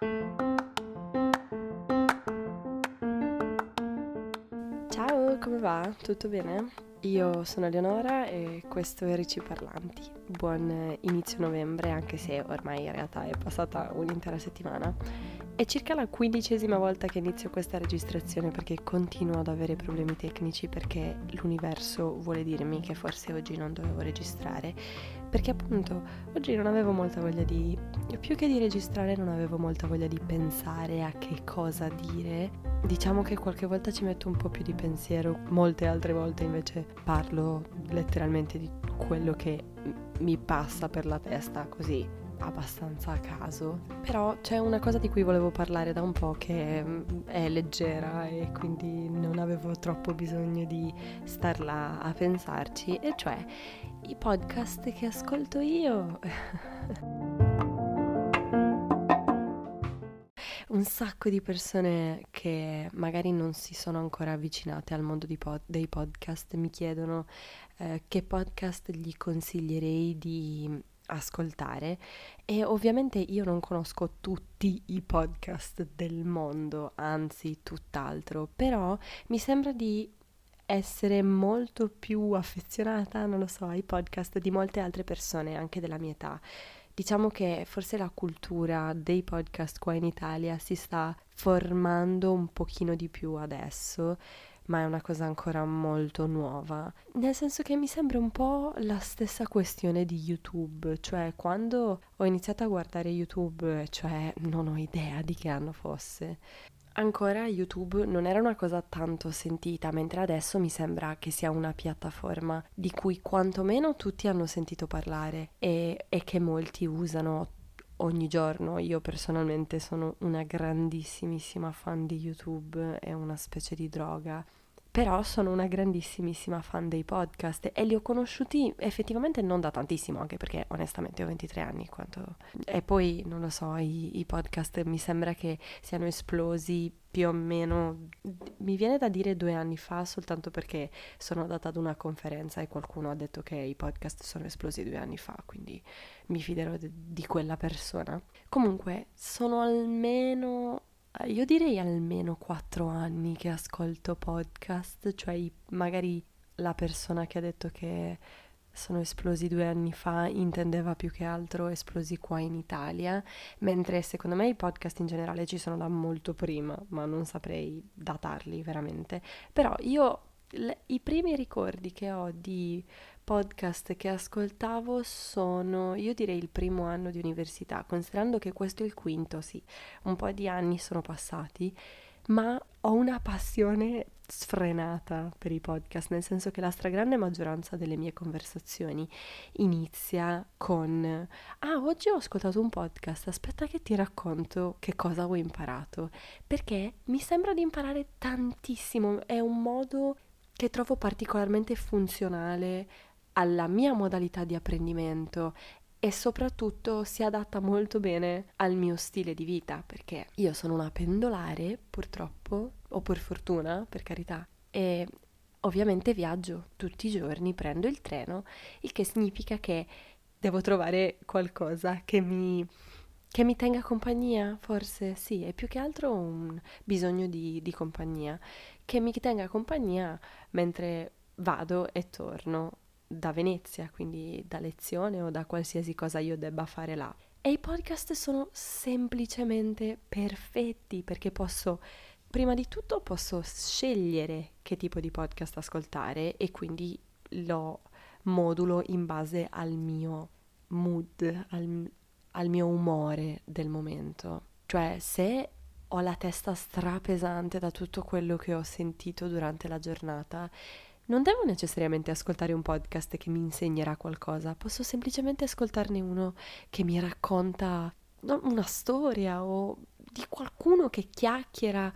Ciao, come va? Tutto bene? Io sono Eleonora e questo è Ricci Parlanti. Buon inizio novembre, anche se ormai in realtà è passata un'intera settimana. È circa la quindicesima volta che inizio questa registrazione perché continuo ad avere problemi tecnici perché l'universo vuole dirmi che forse oggi non dovevo registrare perché appunto oggi non avevo molta voglia di più che di registrare non avevo molta voglia di pensare a che cosa dire. Diciamo che qualche volta ci metto un po' più di pensiero molte altre volte invece parlo letteralmente di quello che mi passa per la testa così abbastanza a caso però c'è una cosa di cui volevo parlare da un po' che è leggera e quindi non avevo troppo bisogno di star là a pensarci e cioè i podcast che ascolto io. un sacco di persone che magari non si sono ancora avvicinate al mondo pod- dei podcast mi chiedono eh, che podcast gli consiglierei di ascoltare e ovviamente io non conosco tutti i podcast del mondo, anzi tutt'altro, però mi sembra di essere molto più affezionata, non lo so, ai podcast di molte altre persone, anche della mia età. Diciamo che forse la cultura dei podcast qua in Italia si sta formando un pochino di più adesso, ma è una cosa ancora molto nuova. Nel senso che mi sembra un po' la stessa questione di YouTube, cioè quando ho iniziato a guardare YouTube, cioè non ho idea di che anno fosse ancora YouTube non era una cosa tanto sentita, mentre adesso mi sembra che sia una piattaforma di cui quantomeno tutti hanno sentito parlare e, e che molti usano ogni giorno. Io personalmente sono una grandissimissima fan di YouTube, è una specie di droga però sono una grandissimissima fan dei podcast e li ho conosciuti effettivamente non da tantissimo, anche perché onestamente ho 23 anni. Quanto... E poi, non lo so, i, i, podcast mi sembra che siano esplosi più o meno, mi viene da dire due anni fa, soltanto perché sono andata ad una conferenza e qualcuno ha detto che i podcast sono esplosi due anni fa, quindi mi fiderò di, quella persona. Comunque, sono almeno io direi almeno quattro anni che ascolto podcast, cioè magari la persona che ha detto che sono esplosi due anni fa intendeva più che altro esplosi qua in Italia, mentre secondo me i podcast in generale ci sono da molto prima, ma non saprei datarli veramente. Però io le, i primi ricordi che ho di podcast che ascoltavo sono, io direi, il primo anno di università, considerando che questo è il quinto, sì, un po' di anni sono passati, ma ho una passione sfrenata per i podcast, nel senso che la stragrande maggioranza delle mie conversazioni inizia con Ah, oggi ho ascoltato un podcast, aspetta che ti racconto che cosa ho imparato, perché mi sembra di imparare tantissimo, è un modo che trovo particolarmente funzionale alla mia modalità di apprendimento e soprattutto si adatta molto bene al mio stile di vita perché io sono una pendolare purtroppo o per fortuna per carità e ovviamente viaggio tutti i giorni prendo il treno il che significa che devo trovare qualcosa che mi che mi tenga compagnia, forse sì, è più che altro un bisogno di, di compagnia, che mi tenga compagnia mentre vado e torno da Venezia, quindi da lezione o da qualsiasi cosa io debba fare là. E i podcast sono semplicemente perfetti perché posso, prima di tutto, posso scegliere che tipo di podcast ascoltare e quindi lo modulo in base al mio mood, al, al mio umore del momento. Cioè, se ho la testa strapesante da tutto quello che ho sentito durante la giornata, non devo necessariamente ascoltare un podcast che mi insegnerà qualcosa, posso semplicemente ascoltarne uno che mi racconta una storia o di qualcuno che chiacchiera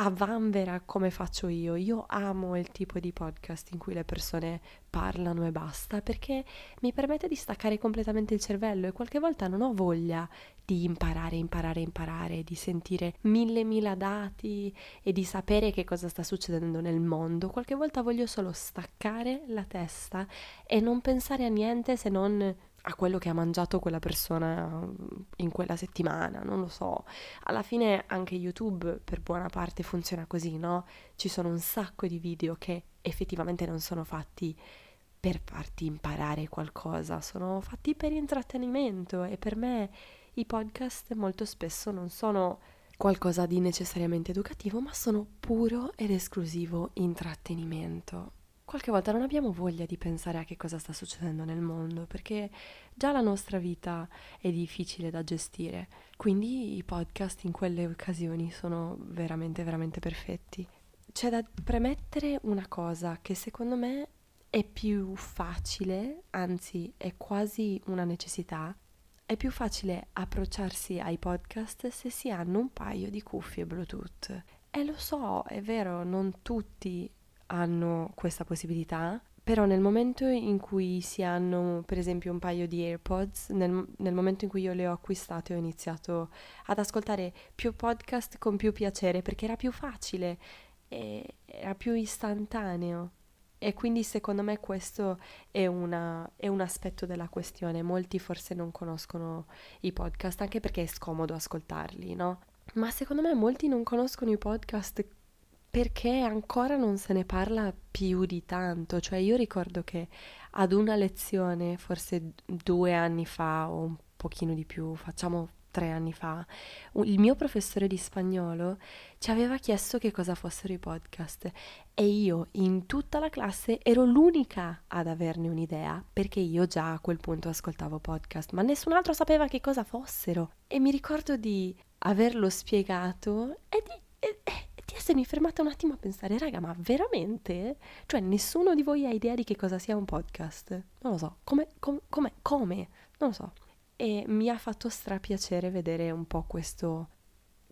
a vanvera come faccio io. Io amo il tipo di podcast in cui le persone parlano e basta perché mi permette di staccare completamente il cervello e qualche volta non ho voglia di imparare, imparare, imparare, di sentire mille mila dati e di sapere che cosa sta succedendo nel mondo. Qualche volta voglio solo staccare la testa e non pensare a niente se non a quello che ha mangiato quella persona in quella settimana, non lo so. Alla fine anche YouTube per buona parte funziona così, no? Ci sono un sacco di video che effettivamente non sono fatti per farti imparare qualcosa, sono fatti per intrattenimento e per me i podcast molto spesso non sono qualcosa di necessariamente educativo, ma sono puro ed esclusivo intrattenimento. Qualche volta non abbiamo voglia di pensare a che cosa sta succedendo nel mondo, perché già la nostra vita è difficile da gestire, quindi i podcast in quelle occasioni sono veramente, veramente perfetti. C'è da premettere una cosa che secondo me è più facile, anzi è quasi una necessità, è più facile approcciarsi ai podcast se si hanno un paio di cuffie Bluetooth. E lo so, è vero, non tutti hanno questa possibilità, però nel momento in cui si hanno per esempio un paio di AirPods, nel, nel, momento in cui io le ho acquistate ho iniziato ad ascoltare più podcast con più piacere perché era più facile, era più istantaneo. E quindi secondo me questo è, una, è, un aspetto della questione. Molti forse non conoscono i podcast, anche perché è scomodo ascoltarli, no? Ma secondo me molti non conoscono i podcast perché ancora non se ne parla più di tanto. Cioè io ricordo che ad una lezione, forse due anni fa o un pochino di più, facciamo tre anni fa, il mio professore di spagnolo ci aveva chiesto che cosa fossero i podcast e io in tutta la classe ero l'unica ad averne un'idea perché io già a quel punto ascoltavo podcast, ma nessun altro sapeva che cosa fossero e mi ricordo di averlo spiegato e di, e, e di essermi fermata un attimo a pensare, raga, ma veramente? Cioè nessuno di voi ha idea di che cosa sia un podcast? Non lo so, come, come, come, come? Non lo so e mi ha fatto strapiacere vedere un po' questo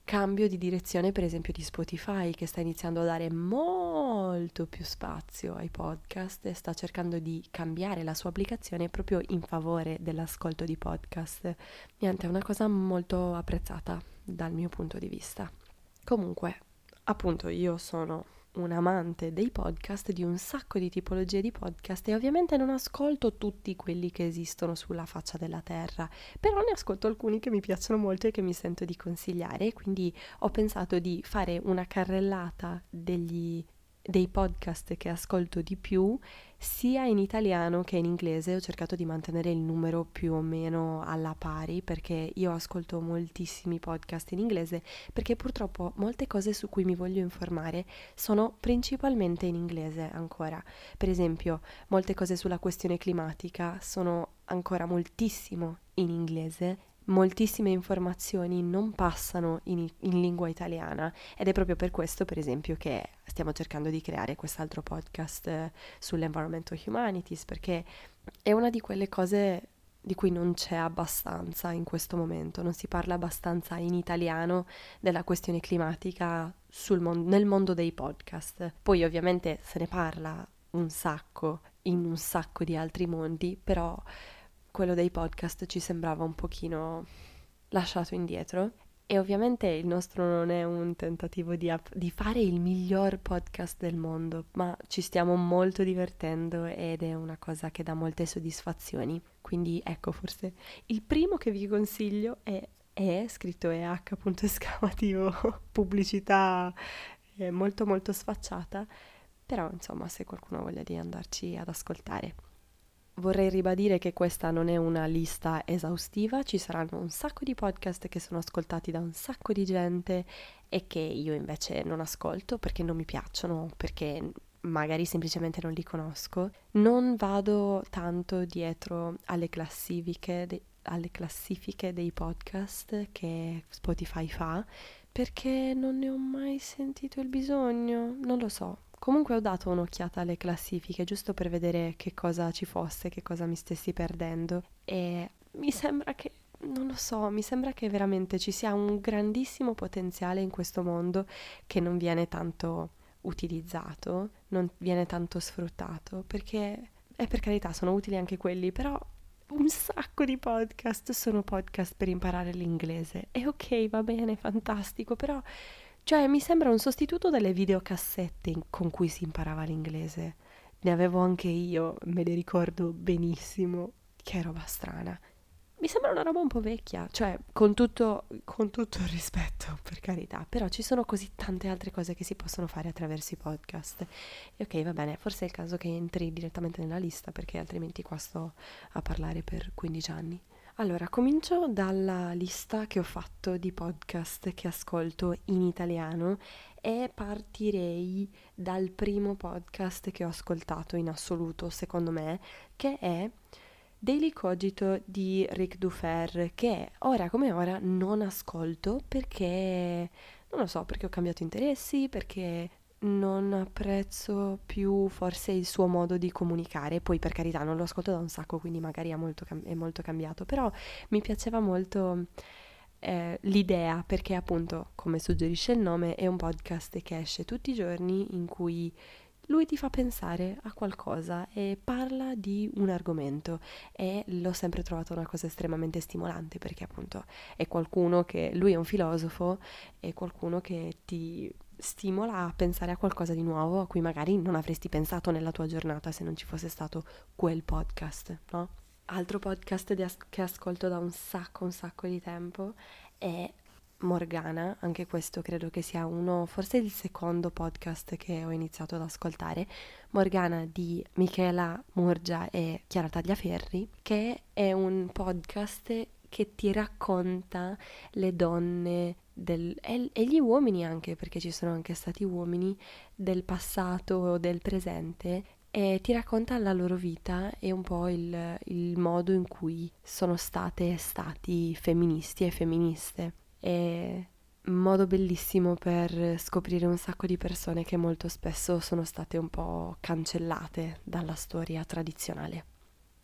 cambio di direzione per esempio di Spotify che sta iniziando a dare molto più spazio ai podcast e sta cercando di cambiare la sua applicazione proprio in favore dell'ascolto di podcast. Niente, è una cosa molto apprezzata dal mio punto di vista. Comunque, appunto, io sono un amante dei podcast, di un sacco di tipologie di podcast e ovviamente non ascolto tutti quelli che esistono sulla faccia della terra, però ne ascolto alcuni che mi piacciono molto e che mi sento di consigliare, quindi ho pensato di fare una carrellata degli dei podcast che ascolto di più sia in italiano che in inglese. Ho cercato di mantenere il numero più o meno alla pari perché io ascolto moltissimi podcast in inglese perché purtroppo molte cose su cui mi voglio informare sono principalmente in inglese ancora. Per esempio molte cose sulla questione climatica sono ancora moltissimo in inglese moltissime informazioni non passano in, in, lingua italiana ed è proprio per questo, per esempio, che stiamo cercando di creare quest'altro podcast eh, sull'environmental humanities, perché è una di quelle cose di cui non c'è abbastanza in questo momento, non si parla abbastanza in italiano della questione climatica mon- nel mondo dei podcast. Poi ovviamente se ne parla un sacco in un sacco di altri mondi, però quello dei podcast ci sembrava un pochino lasciato indietro. E ovviamente il nostro non è un tentativo di, ap- di, fare il miglior podcast del mondo, ma ci stiamo molto divertendo ed è una cosa che dà molte soddisfazioni. Quindi ecco, forse il primo che vi consiglio è, è scritto EH esclamativo, pubblicità molto molto sfacciata, però insomma se qualcuno ha voglia di andarci ad ascoltare. Vorrei ribadire che questa non è una lista esaustiva, ci saranno un sacco di podcast che sono ascoltati da un sacco di gente e che io invece non ascolto perché non mi piacciono, perché magari semplicemente non li conosco. Non vado tanto dietro alle classifiche, de- alle classifiche dei podcast che Spotify fa perché non ne ho mai sentito il bisogno, non lo so, Comunque ho dato un'occhiata alle classifiche giusto per vedere che cosa ci fosse, che cosa mi stessi perdendo e mi sembra che, non lo so, mi sembra che veramente ci sia un grandissimo potenziale in questo mondo che non viene tanto utilizzato, non viene tanto sfruttato, perché, eh, per carità, sono utili anche quelli, però un sacco di podcast sono podcast per imparare l'inglese. E ok, va bene, fantastico, però cioè, mi sembra un sostituto delle videocassette con cui si imparava l'inglese. Ne avevo anche io, me le ricordo benissimo. che roba strana. Mi sembra una roba un po' vecchia, cioè con tutto, con tutto il rispetto, per carità, però ci sono così tante altre cose che si possono fare attraverso i podcast. E ok, va bene, forse è il caso che entri direttamente nella lista, perché altrimenti qua sto a parlare per 15 anni. Allora, comincio dalla lista che ho fatto di podcast che ascolto in italiano e partirei dal primo podcast che ho ascoltato in assoluto, secondo me, che è Daily Cogito di Rick Dufer, che ora come ora non ascolto perché, non lo so, perché ho cambiato interessi, perché non apprezzo più forse il suo modo di comunicare, poi per carità non lo ascolto da un sacco, quindi magari è molto, cam- è molto cambiato, però mi piaceva molto eh, l'idea perché appunto, come suggerisce il nome, è un podcast che esce tutti i giorni in cui lui ti fa pensare a qualcosa e parla di un argomento. E l'ho sempre trovato una cosa estremamente stimolante perché appunto è qualcuno che lui è un filosofo, è qualcuno che ti stimola a pensare a qualcosa di nuovo a cui magari non avresti pensato nella tua giornata se non ci fosse stato quel podcast, no? Altro podcast as- che ascolto da un sacco, un sacco di tempo è Morgana, anche questo credo che sia uno, forse il secondo podcast che ho iniziato ad ascoltare, Morgana di Michela Murgia e Chiara Tagliaferri, che è un podcast che ti racconta le donne del, e, e, gli uomini anche, perché ci sono anche stati uomini del passato del presente, e ti racconta la loro vita e un po' il, il modo in cui sono state e stati femministi e femministe. È un modo bellissimo per scoprire un sacco di persone che molto spesso sono state un po' cancellate dalla storia tradizionale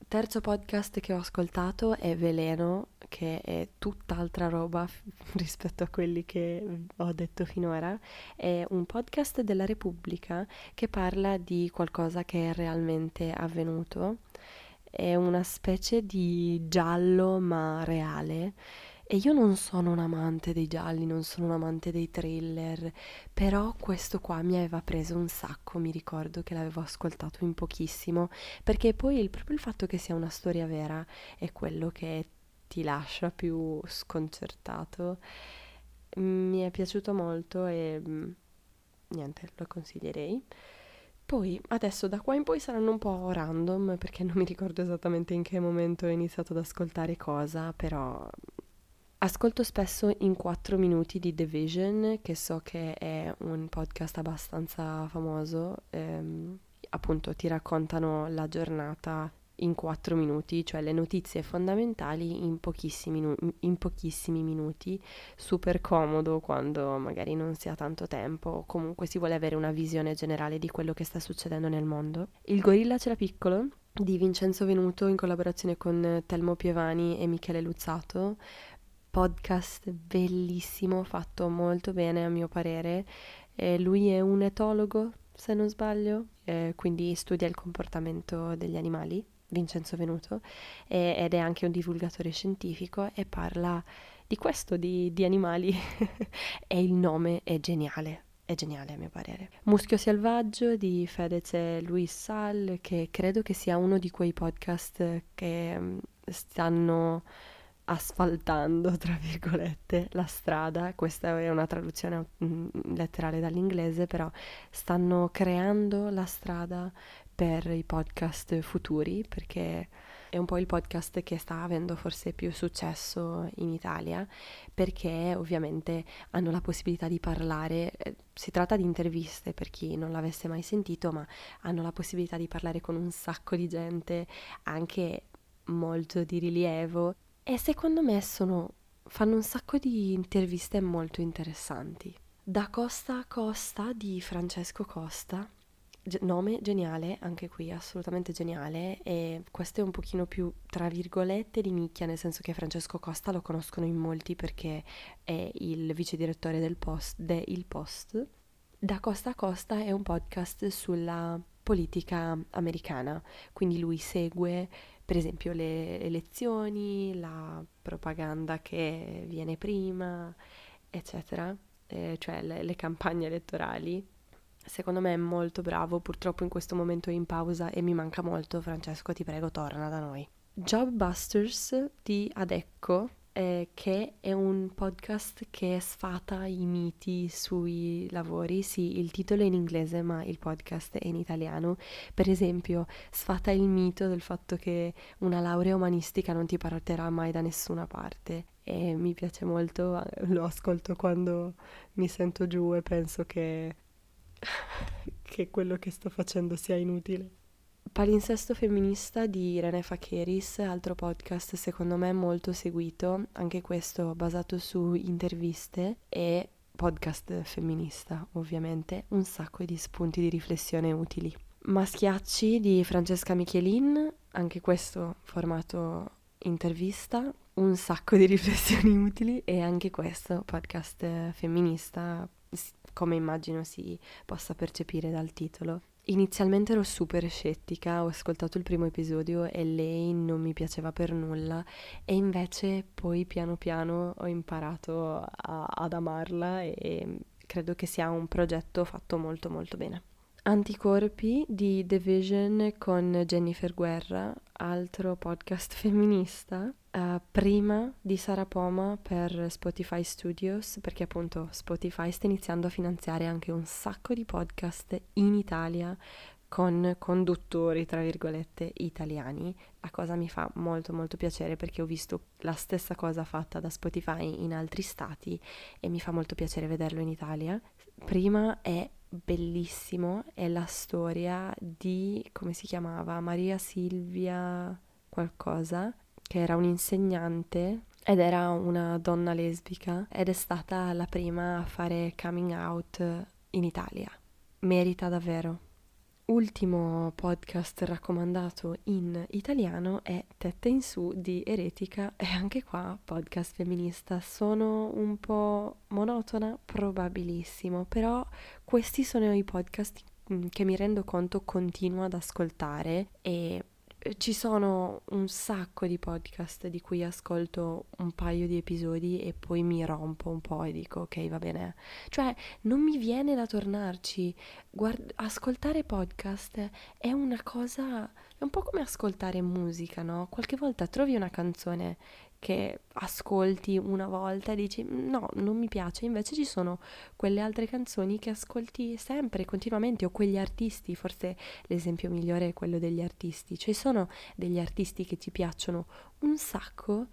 terzo podcast che ho ascoltato è Veleno, che è tutt'altra roba rispetto a quelli che ho detto finora. È un podcast della Repubblica che parla di qualcosa che è realmente avvenuto. È una specie di giallo ma reale e io non sono un amante dei gialli, non sono un amante dei thriller, però questo qua mi aveva preso un sacco, mi ricordo che l'avevo ascoltato in pochissimo, perché poi il, proprio il fatto che sia una storia vera è quello che ti lascia più sconcertato. Mi è piaciuto molto e mm, niente, lo consiglierei. Poi adesso da qua in poi saranno un po' random perché non mi ricordo esattamente in che momento ho iniziato ad ascoltare cosa, però Ascolto spesso in 4 minuti di The Vision, che so che è un podcast abbastanza famoso, ehm, appunto ti raccontano la giornata in 4 minuti, cioè le notizie fondamentali in pochissimi, in pochissimi minuti, super comodo quando magari non si ha tanto tempo o comunque si vuole avere una visione generale di quello che sta succedendo nel mondo. Il gorilla c'era piccolo di Vincenzo Venuto in collaborazione con Telmo Pievani e Michele Luzzato podcast bellissimo, fatto molto bene a mio parere. Eh, lui è un etologo, se non sbaglio, eh, quindi studia il comportamento degli animali, Vincenzo Venuto, eh, ed è anche un divulgatore scientifico e parla di questo, di, di animali, e il nome è geniale. È geniale a mio parere. Muschio selvaggio di Fedez e Luis Sal, che credo che sia uno di quei podcast che mm, stanno asfaltando, tra virgolette, la strada, questa è una traduzione mm, letterale dall'inglese, però stanno creando la strada per i podcast futuri, perché è un po' il podcast che sta avendo forse più successo in Italia, perché ovviamente hanno la possibilità di parlare, eh, si tratta di interviste per chi non l'avesse mai sentito, ma hanno la possibilità di parlare con un sacco di gente, anche molto di rilievo e secondo me sono, fanno un sacco di interviste molto interessanti. Da Costa a Costa di Francesco Costa, nome geniale, anche qui assolutamente geniale, e questo è un pochino più tra virgolette di nicchia, nel senso che Francesco Costa lo conoscono in molti perché è il vice direttore del Post, de Il Post. Da Costa a Costa è un podcast sulla politica americana, quindi lui segue per esempio le elezioni, la propaganda che viene prima, eccetera, eh, cioè le, le campagne elettorali. Secondo me è molto bravo, purtroppo in questo momento è in pausa e mi manca molto. Francesco, ti prego, torna da noi. Jobbusters di Adecco eh, che è un podcast che sfata i miti sui lavori. Sì, il titolo è in inglese, ma il podcast è in italiano. Per esempio, sfata il mito del fatto che una laurea umanistica non ti porterà mai da nessuna parte. E mi piace molto, lo ascolto quando mi sento giù e penso che, che quello che sto facendo sia inutile. Palinsesto femminista di Irene Facheris, altro podcast secondo me molto seguito, anche questo basato su interviste e podcast femminista ovviamente, un sacco di spunti di riflessione utili. Maschiacci di Francesca Michelin, anche questo formato intervista, un sacco di riflessioni utili e anche questo podcast femminista, come immagino si possa percepire dal titolo. Inizialmente ero super scettica, ho ascoltato il primo episodio e lei non mi piaceva per nulla e invece poi piano piano ho imparato a, ad amarla e credo che sia un progetto fatto molto molto bene. Anticorpi di The Vision con Jennifer Guerra, altro podcast femminista, uh, prima di Sara Poma per Spotify Studios, perché appunto Spotify sta iniziando a finanziare anche un sacco di podcast in Italia con conduttori, tra virgolette, italiani. La cosa mi fa molto molto piacere perché ho visto la stessa cosa fatta da Spotify in altri stati e mi fa molto piacere vederlo in Italia. Prima è bellissimo è la storia di, come si chiamava, Maria Silvia qualcosa, che era un'insegnante ed era una donna lesbica ed è stata la prima a fare coming out in Italia. Merita davvero. Ultimo podcast raccomandato in italiano è Tette in su di Eretica e anche qua podcast femminista. Sono un po' monotona, probabilissimo, però questi sono i podcast che mi rendo conto continuo ad ascoltare e ci sono un sacco di podcast di cui ascolto un paio di episodi e poi mi rompo un po' e dico ok va bene. Cioè non mi viene da tornarci. Guard- ascoltare podcast è una cosa, è un po' come ascoltare musica, no? Qualche volta trovi una canzone che ascolti una volta e dici no, non mi piace, invece ci sono quelle altre canzoni che ascolti sempre, continuamente, o quegli artisti, forse l'esempio migliore è quello degli artisti, ci sono degli artisti che ci piacciono un sacco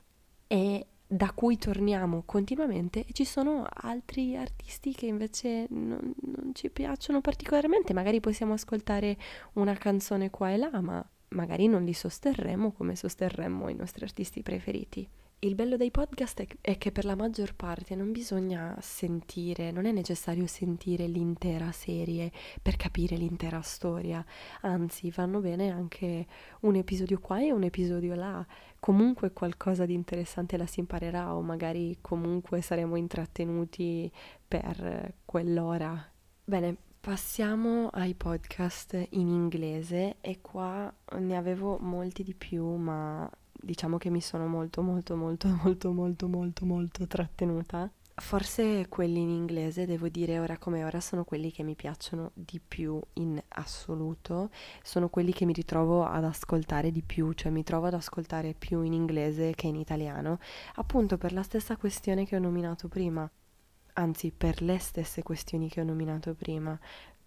e da cui torniamo continuamente e ci sono altri artisti che invece non, non ci piacciono particolarmente, magari possiamo ascoltare una canzone qua e là, ma magari non li sosterremo come sosterremmo i nostri artisti preferiti. Il bello dei podcast è che per la maggior parte non bisogna sentire, non è necessario sentire l'intera serie per capire l'intera storia, anzi vanno bene anche un episodio qua e un episodio là, comunque qualcosa di interessante la si imparerà o magari comunque saremo intrattenuti per quell'ora. Bene, Passiamo ai podcast in inglese e qua ne avevo molti di più, ma diciamo che mi sono molto molto molto molto molto molto molto trattenuta. Forse quelli in inglese, devo dire ora come ora, sono quelli che mi piacciono di più in assoluto, sono quelli che mi ritrovo ad ascoltare di più, cioè mi trovo ad ascoltare più in inglese che in italiano, appunto per la stessa questione che ho nominato prima, anzi per le stesse questioni che ho nominato prima,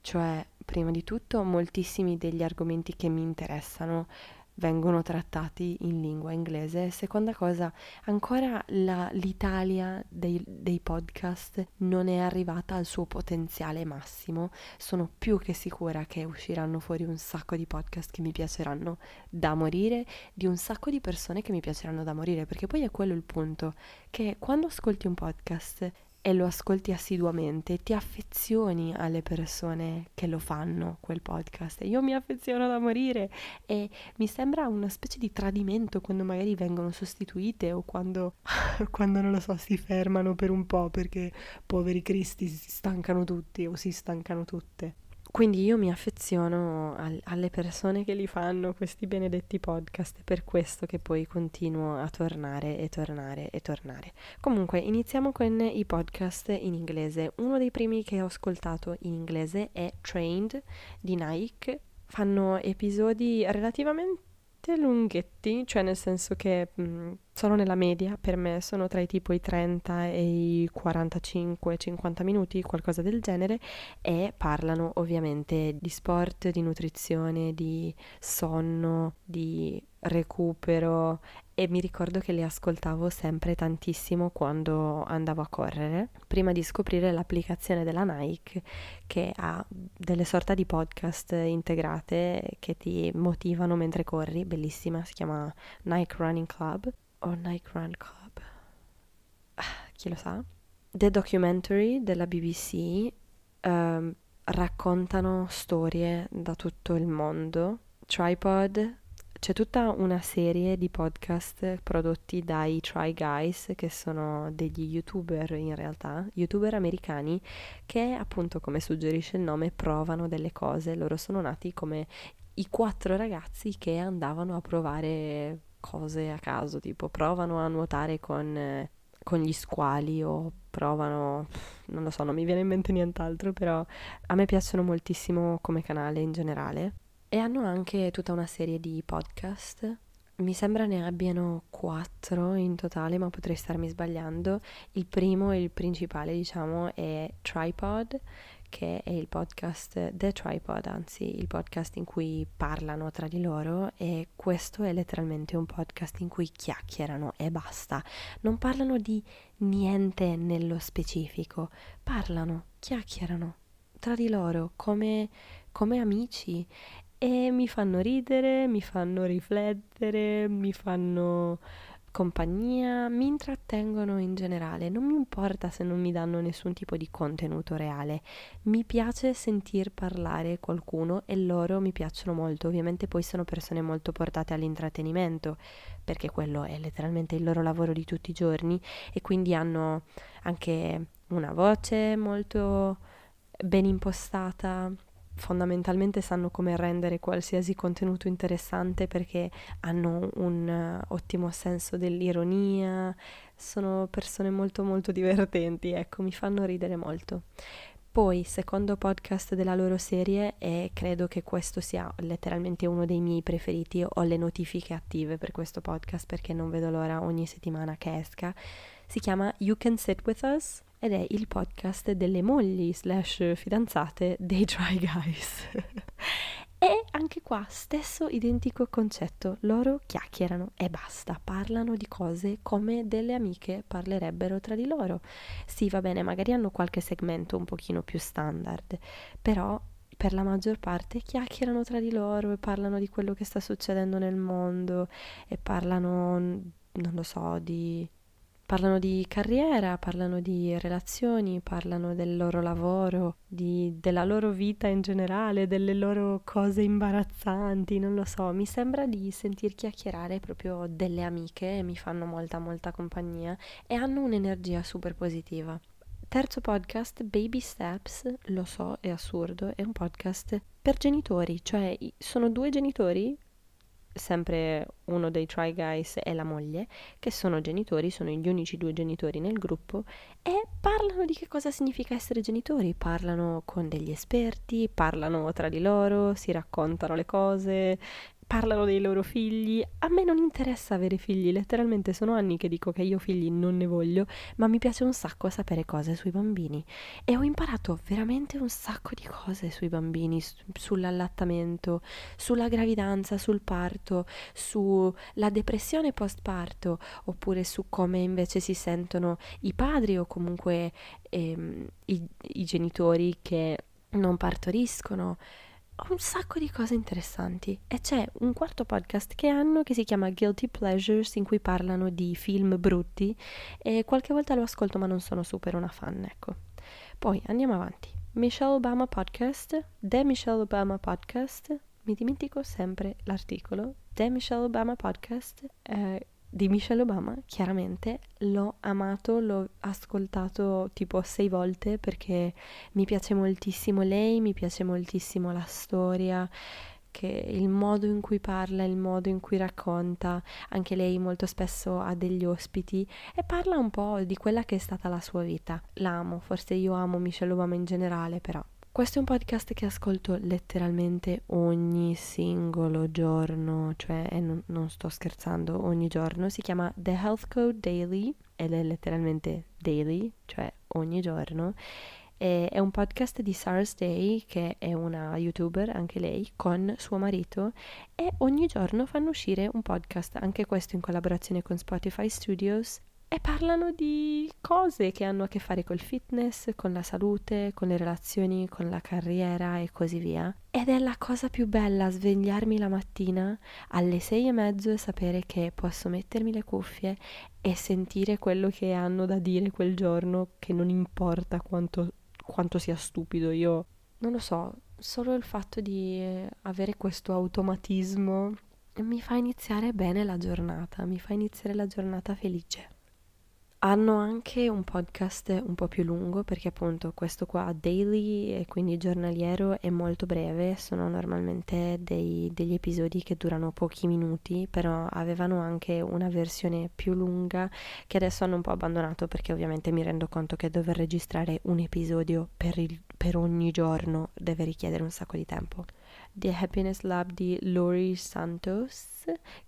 cioè prima di tutto moltissimi degli argomenti che mi interessano vengono trattati in lingua inglese. Seconda cosa, ancora la, l'Italia dei, dei, podcast non è arrivata al suo potenziale massimo. Sono più che sicura che usciranno fuori un sacco di podcast che mi piaceranno da morire, di un sacco di persone che mi piaceranno da morire, perché poi è quello il punto, che quando ascolti un podcast e lo ascolti assiduamente, ti affezioni alle persone che lo fanno, quel podcast. Io mi affeziono da morire e mi sembra una specie di tradimento quando magari vengono sostituite o quando, quando non lo so, si fermano per un po' perché poveri cristi si stancano tutti o si stancano tutte. Quindi io mi affeziono al, alle persone che li fanno questi benedetti podcast, è per questo che poi continuo a tornare e tornare e tornare. Comunque, iniziamo con i podcast in inglese. Uno dei primi che ho ascoltato in inglese è Trained di Nike. Fanno episodi relativamente lunghetti corti, cioè nel senso che mh, mm, sono nella media, per me sono tra i tipo i 30 e i 45-50 minuti, qualcosa del genere, e parlano ovviamente di sport, di nutrizione, di sonno, di recupero e mi ricordo che li ascoltavo sempre tantissimo quando andavo a correre, prima di scoprire l'applicazione della Nike che ha delle sorta di podcast integrate che ti motivano mentre corri, bellissima, si chiama Nike Running Club o Nike Run Club. Ah, chi lo sa? The Documentary della BBC um, raccontano storie da tutto il mondo. Tripod c'è tutta una serie di podcast prodotti dai Try Guys, che sono degli youtuber in realtà, youtuber americani, che appunto come suggerisce il nome provano delle cose. Loro sono nati come i quattro ragazzi che andavano a provare cose a caso, tipo provano a nuotare con, con gli squali o provano, non lo so, non mi viene in mente nient'altro, però a me piacciono moltissimo come canale in generale e hanno anche tutta una serie di podcast. Mi sembra ne abbiano quattro in totale, ma potrei starmi sbagliando. Il primo e il principale, diciamo, è Tripod, che è il podcast The Tripod, anzi il podcast in cui parlano tra di loro e questo è letteralmente un podcast in cui chiacchierano e basta. Non parlano di niente nello specifico, parlano, chiacchierano tra di loro come, come amici e mi fanno ridere, mi fanno riflettere, mi fanno compagnia, mi intrattengono in generale, non mi importa se non mi danno nessun tipo di contenuto reale, mi piace sentir parlare qualcuno e loro mi piacciono molto, ovviamente poi sono persone molto portate all'intrattenimento, perché quello è letteralmente il loro lavoro di tutti i giorni e quindi hanno anche una voce molto ben impostata, fondamentalmente sanno come rendere qualsiasi contenuto interessante perché hanno un uh, ottimo senso dell'ironia, sono persone molto molto divertenti, ecco, mi fanno ridere molto. Poi, secondo podcast della loro serie, e credo che questo sia letteralmente uno dei miei preferiti, ho le notifiche attive per questo podcast perché non vedo l'ora ogni settimana che esca, si chiama You Can Sit With Us ed è il podcast delle mogli slash fidanzate dei Try Guys. e anche qua stesso identico concetto, loro chiacchierano e basta, parlano di cose come delle amiche parlerebbero tra di loro. Sì, va bene, magari hanno qualche segmento un pochino più standard, però per la maggior parte chiacchierano tra di loro e parlano di quello che sta succedendo nel mondo e parlano, non lo so, di Parlano di carriera, parlano di relazioni, parlano del loro lavoro, di, della loro vita in generale, delle loro cose imbarazzanti, non lo so, mi sembra di sentir chiacchierare proprio delle amiche mi fanno molta molta compagnia e hanno un'energia super positiva. Terzo podcast, Baby Steps, lo so, è assurdo, è un podcast per genitori, cioè sono due genitori sempre uno dei Try Guys e la moglie, che sono genitori, sono gli unici due genitori nel gruppo, e parlano di che cosa significa essere genitori, parlano con degli esperti, parlano tra di loro, si raccontano le cose, parlano dei loro figli. A me non interessa avere figli, letteralmente sono anni che dico che io figli non ne voglio, ma mi piace un sacco sapere cose sui bambini. E ho imparato veramente un sacco di cose sui bambini, sull'allattamento, sulla gravidanza, sul parto, sulla depressione postparto, oppure su come invece si sentono i padri o comunque ehm, i, i genitori che non partoriscono un sacco di cose interessanti e c'è un quarto podcast che hanno che si chiama Guilty Pleasures in cui parlano di film brutti e qualche volta lo ascolto ma non sono super una fan, ecco. Poi andiamo avanti. Michelle Obama Podcast, The Michelle Obama Podcast, mi dimentico sempre l'articolo, The Michelle Obama Podcast, eh, di Michelle Obama, chiaramente l'ho amato, l'ho ascoltato tipo sei volte perché mi piace moltissimo lei, mi piace moltissimo la storia, il modo in cui parla, il modo in cui racconta, anche lei molto spesso ha degli ospiti e parla un po' di quella che è stata la sua vita. L'amo, forse io amo Michelle Obama in generale, però Questo è un podcast che ascolto letteralmente ogni singolo giorno, cioè non, non, sto scherzando, ogni giorno. Si chiama The Health Code Daily ed è letteralmente daily, cioè ogni giorno. E è un podcast di Sarah's Day, che è una youtuber, anche lei, con suo marito e ogni giorno fanno uscire un podcast, anche questo in collaborazione con Spotify Studios e parlano di cose che hanno a che fare col fitness, con la salute, con le relazioni, con la carriera e così via. Ed è la cosa più bella svegliarmi la mattina alle sei e mezzo e sapere che posso mettermi le cuffie e sentire quello che hanno da dire quel giorno, che non importa quanto, quanto sia stupido. Io non lo so, solo il fatto di avere questo automatismo mi fa iniziare bene la giornata, mi fa iniziare la giornata felice. Hanno anche un podcast un po' più lungo perché appunto questo qua daily e quindi giornaliero è molto breve, sono normalmente dei, degli episodi che durano pochi minuti, però avevano anche una versione più lunga che adesso hanno un po' abbandonato perché ovviamente mi rendo conto che dover registrare un episodio per, il, per ogni giorno deve richiedere un sacco di tempo. The Happiness Lab di Lori Santos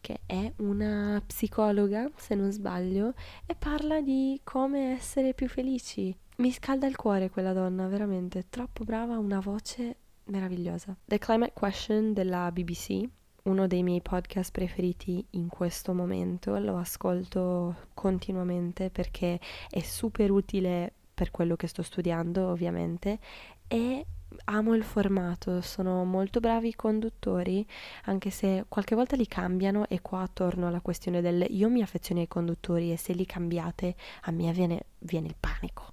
che è una psicologa, se non sbaglio, e parla di come essere più felici. Mi scalda il cuore quella donna, veramente, troppo brava, una voce meravigliosa. The Climate Question della BBC, uno dei miei podcast preferiti in questo momento, lo ascolto continuamente perché è super utile per quello che sto studiando, ovviamente, e amo il formato, sono molto bravi i conduttori, anche se qualche volta li cambiano e qua torno alla questione del io mi affeziono ai conduttori e se li cambiate a me viene, viene il panico.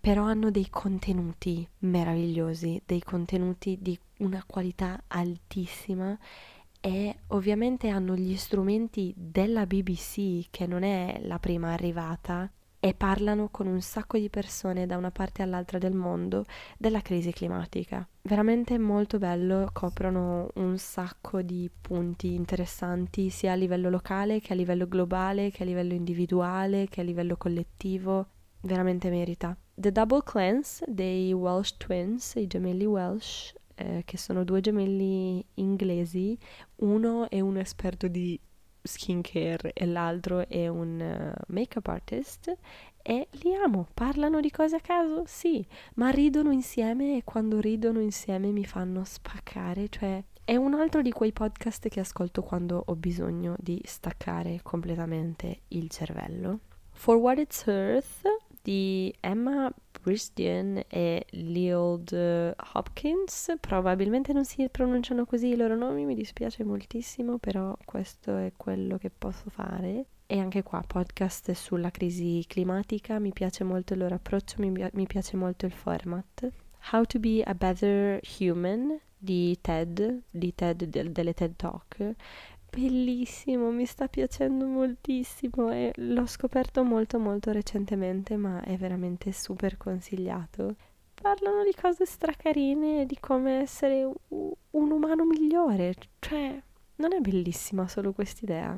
Però hanno dei contenuti meravigliosi, dei contenuti di una qualità altissima e ovviamente hanno gli strumenti della BBC che non è la prima arrivata e parlano con un sacco di persone da una parte all'altra del mondo della crisi climatica. Veramente molto bello, coprono un sacco di punti interessanti sia a livello locale che a livello globale, che a livello individuale, che a livello collettivo. Veramente merita. The Double Cleanse dei Welsh Twins, i gemelli Welsh, eh, che sono due gemelli inglesi, uno è un esperto di skincare e l'altro è un uh, make-up artist e li amo, parlano di cose a caso, sì, ma ridono insieme e quando ridono insieme mi fanno spaccare, cioè è un altro di quei podcast che ascolto quando ho bisogno di staccare completamente il cervello. For What It's Worth di Emma Christian e Leold Hopkins. Probabilmente non si pronunciano così i loro nomi, mi dispiace moltissimo, però questo è quello che posso fare. E anche qua podcast sulla crisi climatica, mi piace molto il loro approccio, mi, mi piace molto il format. How to be a better human di TED, di TED delle TED Talk, bellissimo, mi sta piacendo moltissimo e l'ho scoperto molto molto recentemente, ma è veramente super consigliato. Parlano di cose stracarine, di come essere un umano migliore, cioè non è bellissima solo quest'idea.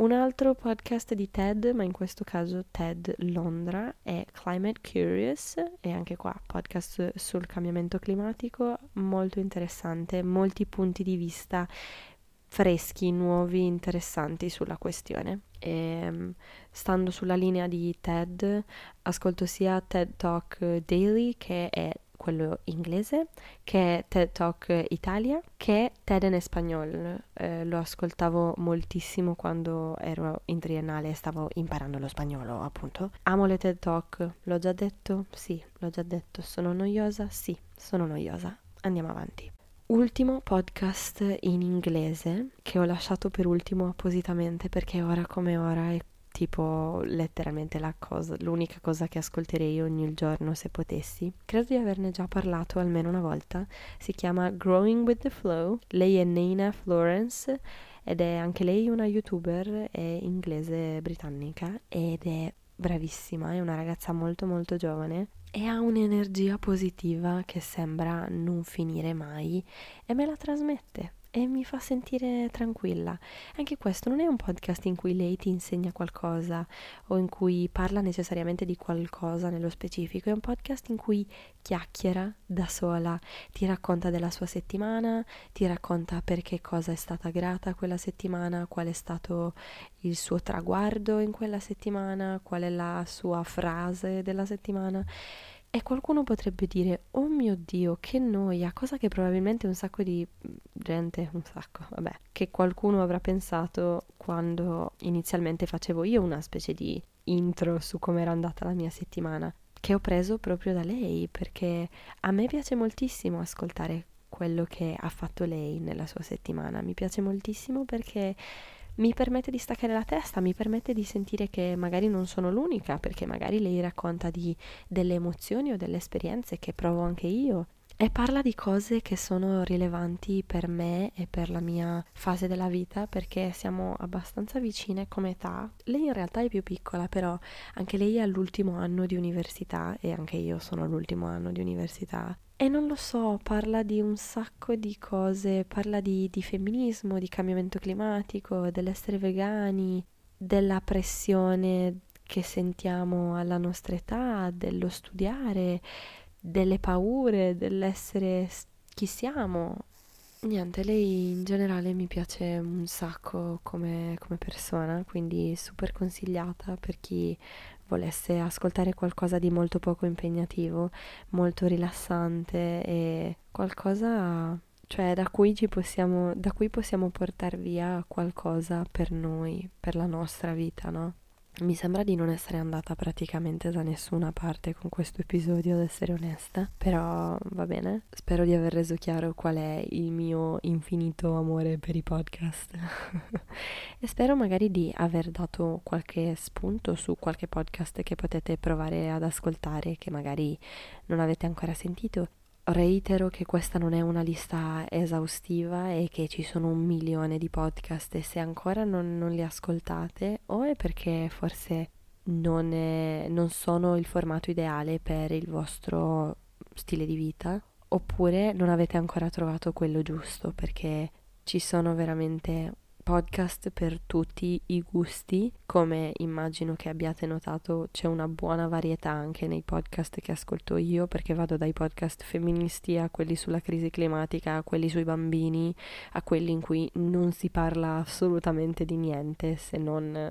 Un altro podcast di TED, ma in questo caso TED Londra, è Climate Curious e anche qua podcast sul cambiamento climatico, molto interessante, molti punti di vista freschi, nuovi, interessanti sulla questione. E, ehm, stando sulla linea di TED, ascolto sia TED Talk Daily, che è quello inglese, che è TED Talk Italia, che TED in spagnolo. Eh, lo ascoltavo moltissimo quando ero in triennale e stavo imparando lo spagnolo, appunto. Amo le TED Talk, l'ho già detto? Sì, l'ho già detto. Sono noiosa? Sì, sono noiosa. Andiamo avanti ultimo podcast in inglese che ho lasciato per ultimo appositamente perché ora come ora è tipo letteralmente la cosa, l'unica cosa che ascolterei ogni giorno se potessi. Credo di averne già parlato almeno una volta. Si chiama Growing with the Flow. Lei è Nina Florence ed è anche lei una youtuber, è inglese britannica ed è bravissima, è una ragazza molto molto giovane e ha un'energia positiva che sembra non finire mai e me la trasmette e mi fa sentire tranquilla. Anche questo non è un podcast in cui lei ti insegna qualcosa o in cui parla necessariamente di qualcosa nello specifico, è un podcast in cui chiacchiera da sola, ti racconta della sua settimana, ti racconta perché cosa è stata grata quella settimana, qual è stato il suo traguardo in quella settimana, qual è la sua frase della settimana e qualcuno potrebbe dire, oh mio Dio, che noia, cosa che probabilmente un sacco di gente, un sacco, vabbè, che qualcuno avrà pensato quando inizialmente facevo io una specie di intro su come era andata la mia settimana, che ho preso proprio da lei, perché a me piace moltissimo ascoltare quello che ha fatto lei nella sua settimana, mi piace moltissimo perché mi permette di staccare la testa, mi permette di sentire che magari non sono l'unica, perché magari lei racconta di delle emozioni o delle esperienze che provo anche io e parla di cose che sono rilevanti per me e per la mia fase della vita perché siamo abbastanza vicine come età. Lei in realtà è più piccola, però anche lei è all'ultimo anno di università e anche io sono all'ultimo anno di università. E non lo so, parla di un sacco di cose, parla di, di femminismo, di cambiamento climatico, dell'essere vegani, della pressione che sentiamo alla nostra età, dello studiare, delle paure, dell'essere chi siamo. Niente, lei in generale mi piace un sacco come, come persona, quindi super consigliata per chi volesse ascoltare qualcosa di molto poco impegnativo, molto rilassante e qualcosa, cioè da cui possiamo, da cui possiamo portare via qualcosa per noi, per la nostra vita, no? Mi sembra di non essere andata praticamente da nessuna parte con questo episodio, ad essere onesta, però va bene. Spero di aver reso chiaro qual è il mio infinito amore per i podcast e spero magari di aver dato qualche spunto su qualche podcast che potete provare ad ascoltare che magari non avete ancora sentito Reitero che questa non è una lista esaustiva e che ci sono un milione di podcast e se ancora non, non li ascoltate o è perché forse non, è, non sono il formato ideale per il vostro stile di vita oppure non avete ancora trovato quello giusto perché ci sono veramente podcast per tutti i gusti, come immagino che abbiate notato c'è una buona varietà anche nei podcast che ascolto io, perché vado dai podcast femministi a quelli sulla crisi climatica, a quelli sui bambini, a quelli in cui non si parla assolutamente di niente se non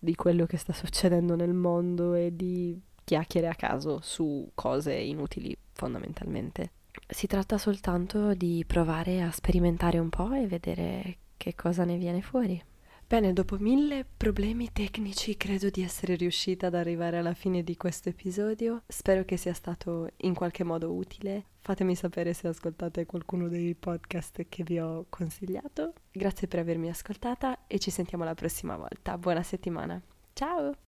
di quello che sta succedendo nel mondo e di chiacchiere a caso su cose inutili fondamentalmente. Si tratta soltanto di provare a sperimentare un po' e vedere che cosa ne viene fuori. Bene, dopo mille problemi tecnici credo di essere riuscita ad arrivare alla fine di questo episodio. Spero che sia stato in qualche modo utile. Fatemi sapere se ascoltate qualcuno dei podcast che vi ho consigliato. Grazie per avermi ascoltata e ci sentiamo la prossima volta. Buona settimana. Ciao!